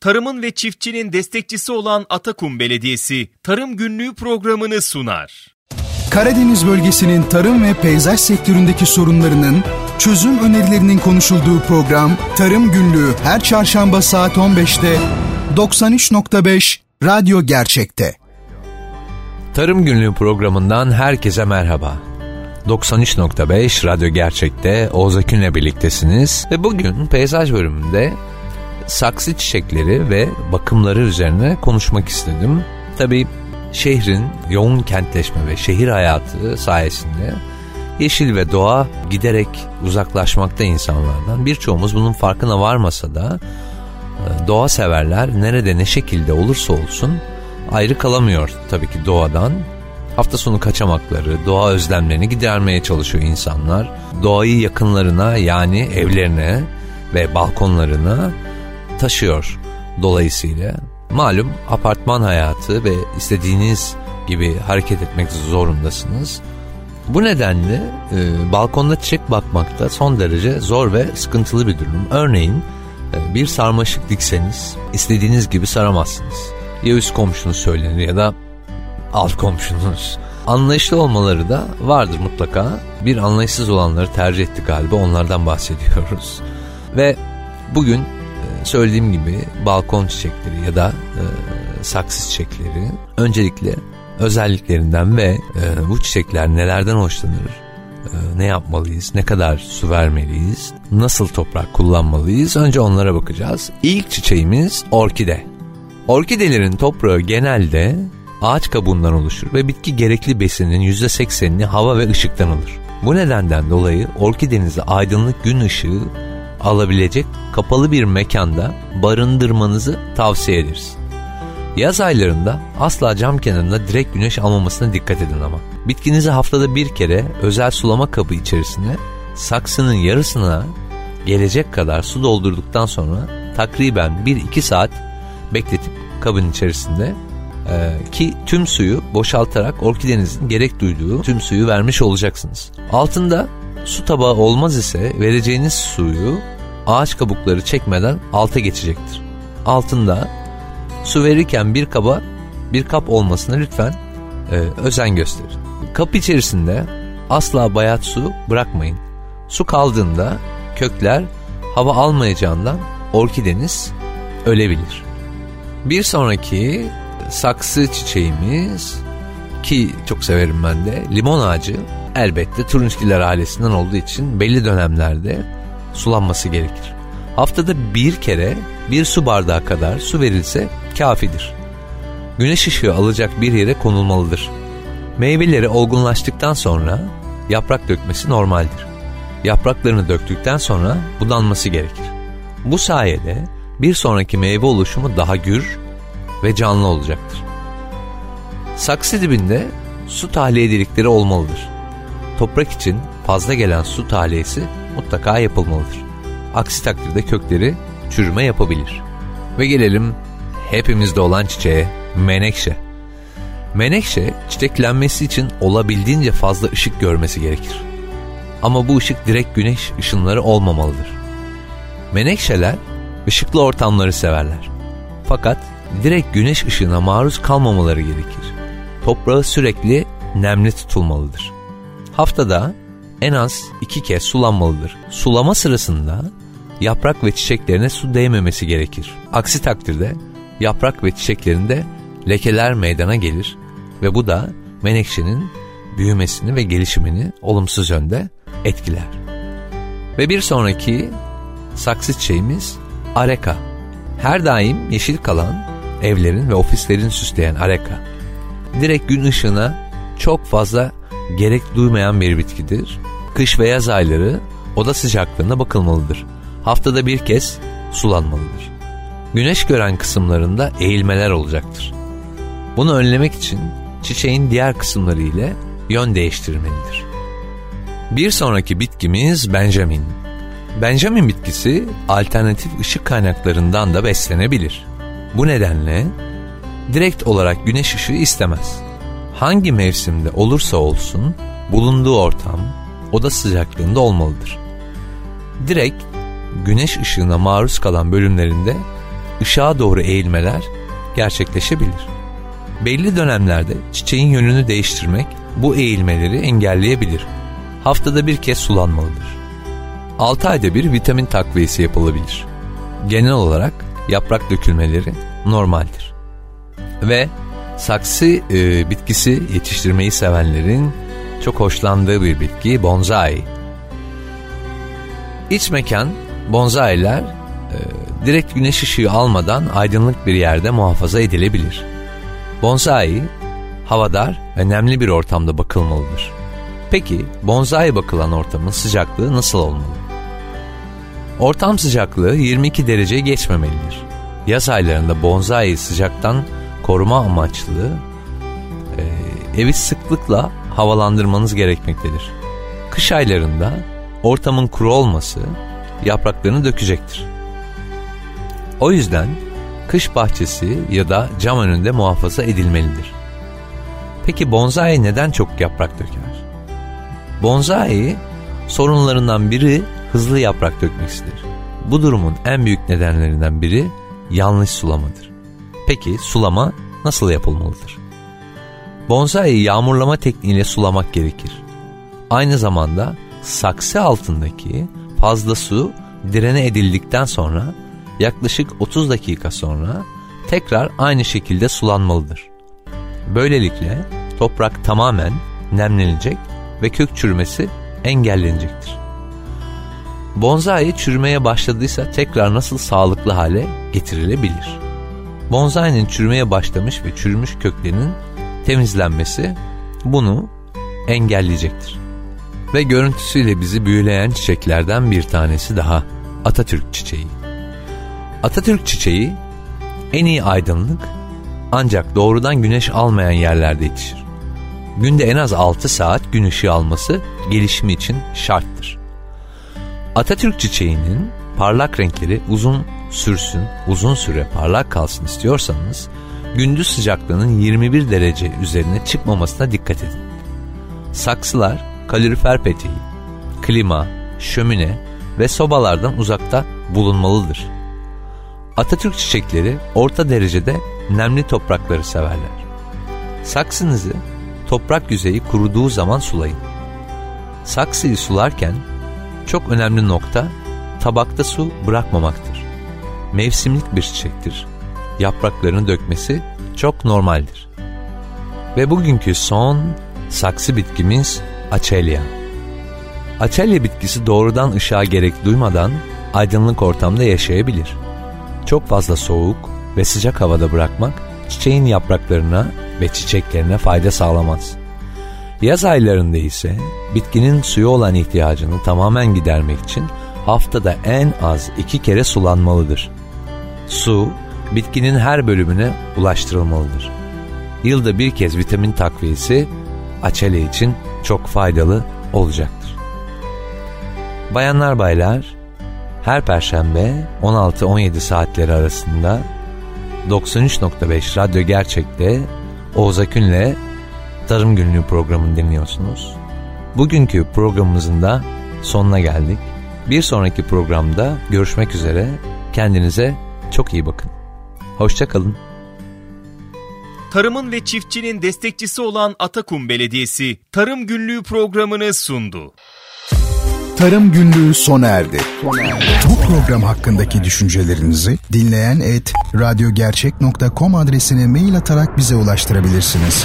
tarımın ve çiftçinin destekçisi olan Atakum Belediyesi Tarım Günlüğü programını sunar. Karadeniz bölgesinin tarım ve peyzaj sektöründeki sorunlarının çözüm önerilerinin konuşulduğu program Tarım Günlüğü her çarşamba saat 15'te 93.5 Radyo Gerçek'te. Tarım Günlüğü programından herkese merhaba. 93.5 Radyo Gerçek'te Oğuz Akün'le birliktesiniz ve bugün peyzaj bölümünde saksı çiçekleri ve bakımları üzerine konuşmak istedim. Tabii şehrin yoğun kentleşme ve şehir hayatı sayesinde yeşil ve doğa giderek uzaklaşmakta insanlardan. Birçoğumuz bunun farkına varmasa da e, doğa severler nerede ne şekilde olursa olsun ayrı kalamıyor tabii ki doğadan. Hafta sonu kaçamakları, doğa özlemlerini gidermeye çalışıyor insanlar. Doğayı yakınlarına yani evlerine ve balkonlarına taşıyor dolayısıyla. Malum apartman hayatı ve istediğiniz gibi hareket etmek zorundasınız. Bu nedenle e, balkonda çiçek bakmakta son derece zor ve sıkıntılı bir durum. Örneğin e, bir sarmaşık dikseniz istediğiniz gibi saramazsınız. Ya üst komşunuz söylenir ya da alt komşunuz. Anlayışlı olmaları da vardır mutlaka. Bir anlayışsız olanları tercih etti galiba onlardan bahsediyoruz. Ve bugün söylediğim gibi balkon çiçekleri ya da e, saksı çiçekleri öncelikle özelliklerinden ve e, bu çiçekler nelerden hoşlanır, e, ne yapmalıyız, ne kadar su vermeliyiz, nasıl toprak kullanmalıyız önce onlara bakacağız. İlk çiçeğimiz orkide. Orkidelerin toprağı genelde ağaç kabuğundan oluşur ve bitki gerekli besinin %80'ini hava ve ışıktan alır. Bu nedenden dolayı orkidenize aydınlık gün ışığı alabilecek kapalı bir mekanda barındırmanızı tavsiye ederiz. Yaz aylarında asla cam kenarında direkt güneş almamasına dikkat edin ama. Bitkinizi haftada bir kere özel sulama kabı içerisine saksının yarısına gelecek kadar su doldurduktan sonra takriben 1-2 saat bekletip kabın içerisinde e, ki tüm suyu boşaltarak orkidenizin gerek duyduğu tüm suyu vermiş olacaksınız. Altında su tabağı olmaz ise vereceğiniz suyu ağaç kabukları çekmeden alta geçecektir. Altında su verirken bir kaba bir kap olmasına lütfen e, özen gösterin. Kap içerisinde asla bayat su bırakmayın. Su kaldığında kökler hava almayacağından orkideniz ölebilir. Bir sonraki saksı çiçeğimiz ki çok severim ben de limon ağacı elbette turunçgiller ailesinden olduğu için belli dönemlerde sulanması gerekir. Haftada bir kere bir su bardağı kadar su verilse kafidir. Güneş ışığı alacak bir yere konulmalıdır. Meyveleri olgunlaştıktan sonra yaprak dökmesi normaldir. Yapraklarını döktükten sonra budanması gerekir. Bu sayede bir sonraki meyve oluşumu daha gür ve canlı olacaktır. Saksı dibinde su tahliye delikleri olmalıdır. Toprak için fazla gelen su tahliyesi mutlaka yapılmalıdır. Aksi takdirde kökleri çürüme yapabilir. Ve gelelim hepimizde olan çiçeğe, menekşe. Menekşe çiçeklenmesi için olabildiğince fazla ışık görmesi gerekir. Ama bu ışık direkt güneş ışınları olmamalıdır. Menekşeler ışıklı ortamları severler. Fakat direkt güneş ışığına maruz kalmamaları gerekir. Toprağı sürekli nemli tutulmalıdır. Haftada en az iki kez sulanmalıdır. Sulama sırasında yaprak ve çiçeklerine su değmemesi gerekir. Aksi takdirde yaprak ve çiçeklerinde lekeler meydana gelir ve bu da menekşenin büyümesini ve gelişimini olumsuz yönde etkiler. Ve bir sonraki saksı çiçeğimiz areka. Her daim yeşil kalan evlerin ve ofislerin süsleyen areka. Direkt gün ışığına çok fazla gerek duymayan bir bitkidir. Kış ve yaz ayları oda sıcaklığına bakılmalıdır. Haftada bir kez sulanmalıdır. Güneş gören kısımlarında eğilmeler olacaktır. Bunu önlemek için çiçeğin diğer kısımları ile yön değiştirmelidir. Bir sonraki bitkimiz Benjamin. Benjamin bitkisi alternatif ışık kaynaklarından da beslenebilir. Bu nedenle direkt olarak güneş ışığı istemez hangi mevsimde olursa olsun bulunduğu ortam oda sıcaklığında olmalıdır. Direkt güneş ışığına maruz kalan bölümlerinde ışığa doğru eğilmeler gerçekleşebilir. Belli dönemlerde çiçeğin yönünü değiştirmek bu eğilmeleri engelleyebilir. Haftada bir kez sulanmalıdır. 6 ayda bir vitamin takviyesi yapılabilir. Genel olarak yaprak dökülmeleri normaldir. Ve saksı e, bitkisi yetiştirmeyi sevenlerin çok hoşlandığı bir bitki bonsai. İç mekan bonsailer e, direkt güneş ışığı almadan aydınlık bir yerde muhafaza edilebilir. Bonsai havadar ve nemli bir ortamda bakılmalıdır. Peki bonsai bakılan ortamın sıcaklığı nasıl olmalı? Ortam sıcaklığı 22 derece geçmemelidir. Yaz aylarında bonsai sıcaktan koruma amaçlı e, evi sıklıkla havalandırmanız gerekmektedir. Kış aylarında ortamın kuru olması yapraklarını dökecektir. O yüzden kış bahçesi ya da cam önünde muhafaza edilmelidir. Peki bonsai neden çok yaprak döker? Bonsai sorunlarından biri hızlı yaprak dökmesidir. Bu durumun en büyük nedenlerinden biri yanlış sulamadır. Peki sulama nasıl yapılmalıdır? Bonsai yağmurlama tekniğiyle sulamak gerekir. Aynı zamanda saksı altındaki fazla su direne edildikten sonra yaklaşık 30 dakika sonra tekrar aynı şekilde sulanmalıdır. Böylelikle toprak tamamen nemlenecek ve kök çürümesi engellenecektir. Bonsai çürümeye başladıysa tekrar nasıl sağlıklı hale getirilebilir? Bonsai'nin çürümeye başlamış ve çürümüş köklerinin temizlenmesi bunu engelleyecektir. Ve görüntüsüyle bizi büyüleyen çiçeklerden bir tanesi daha Atatürk çiçeği. Atatürk çiçeği en iyi aydınlık ancak doğrudan güneş almayan yerlerde yetişir. Günde en az 6 saat gün ışığı alması gelişimi için şarttır. Atatürk çiçeğinin parlak renkleri uzun sürsün, uzun süre parlak kalsın istiyorsanız gündüz sıcaklığının 21 derece üzerine çıkmamasına dikkat edin. Saksılar kalorifer peteği, klima, şömine ve sobalardan uzakta bulunmalıdır. Atatürk çiçekleri orta derecede nemli toprakları severler. Saksınızı toprak yüzeyi kuruduğu zaman sulayın. Saksıyı sularken çok önemli nokta tabakta su bırakmamaktır. Mevsimlik bir çiçektir. Yapraklarını dökmesi çok normaldir. Ve bugünkü son saksı bitkimiz Açelya. Açelya bitkisi doğrudan ışığa gerek duymadan aydınlık ortamda yaşayabilir. Çok fazla soğuk ve sıcak havada bırakmak çiçeğin yapraklarına ve çiçeklerine fayda sağlamaz. Yaz aylarında ise bitkinin suya olan ihtiyacını tamamen gidermek için haftada en az iki kere sulanmalıdır. Su, bitkinin her bölümüne ulaştırılmalıdır. Yılda bir kez vitamin takviyesi açele için çok faydalı olacaktır. Bayanlar baylar, her perşembe 16-17 saatleri arasında 93.5 Radyo Gerçek'te Oğuz Akün'le Tarım Günlüğü programını dinliyorsunuz. Bugünkü programımızın da sonuna geldik. Bir sonraki programda görüşmek üzere. Kendinize çok iyi bakın. Hoşçakalın. Tarımın ve çiftçinin destekçisi olan Atakum Belediyesi Tarım Günlüğü programını sundu. Tarım Günlüğü sona erdi. Bu program hakkındaki düşüncelerinizi dinleyen et radyogercek.com adresine mail atarak bize ulaştırabilirsiniz.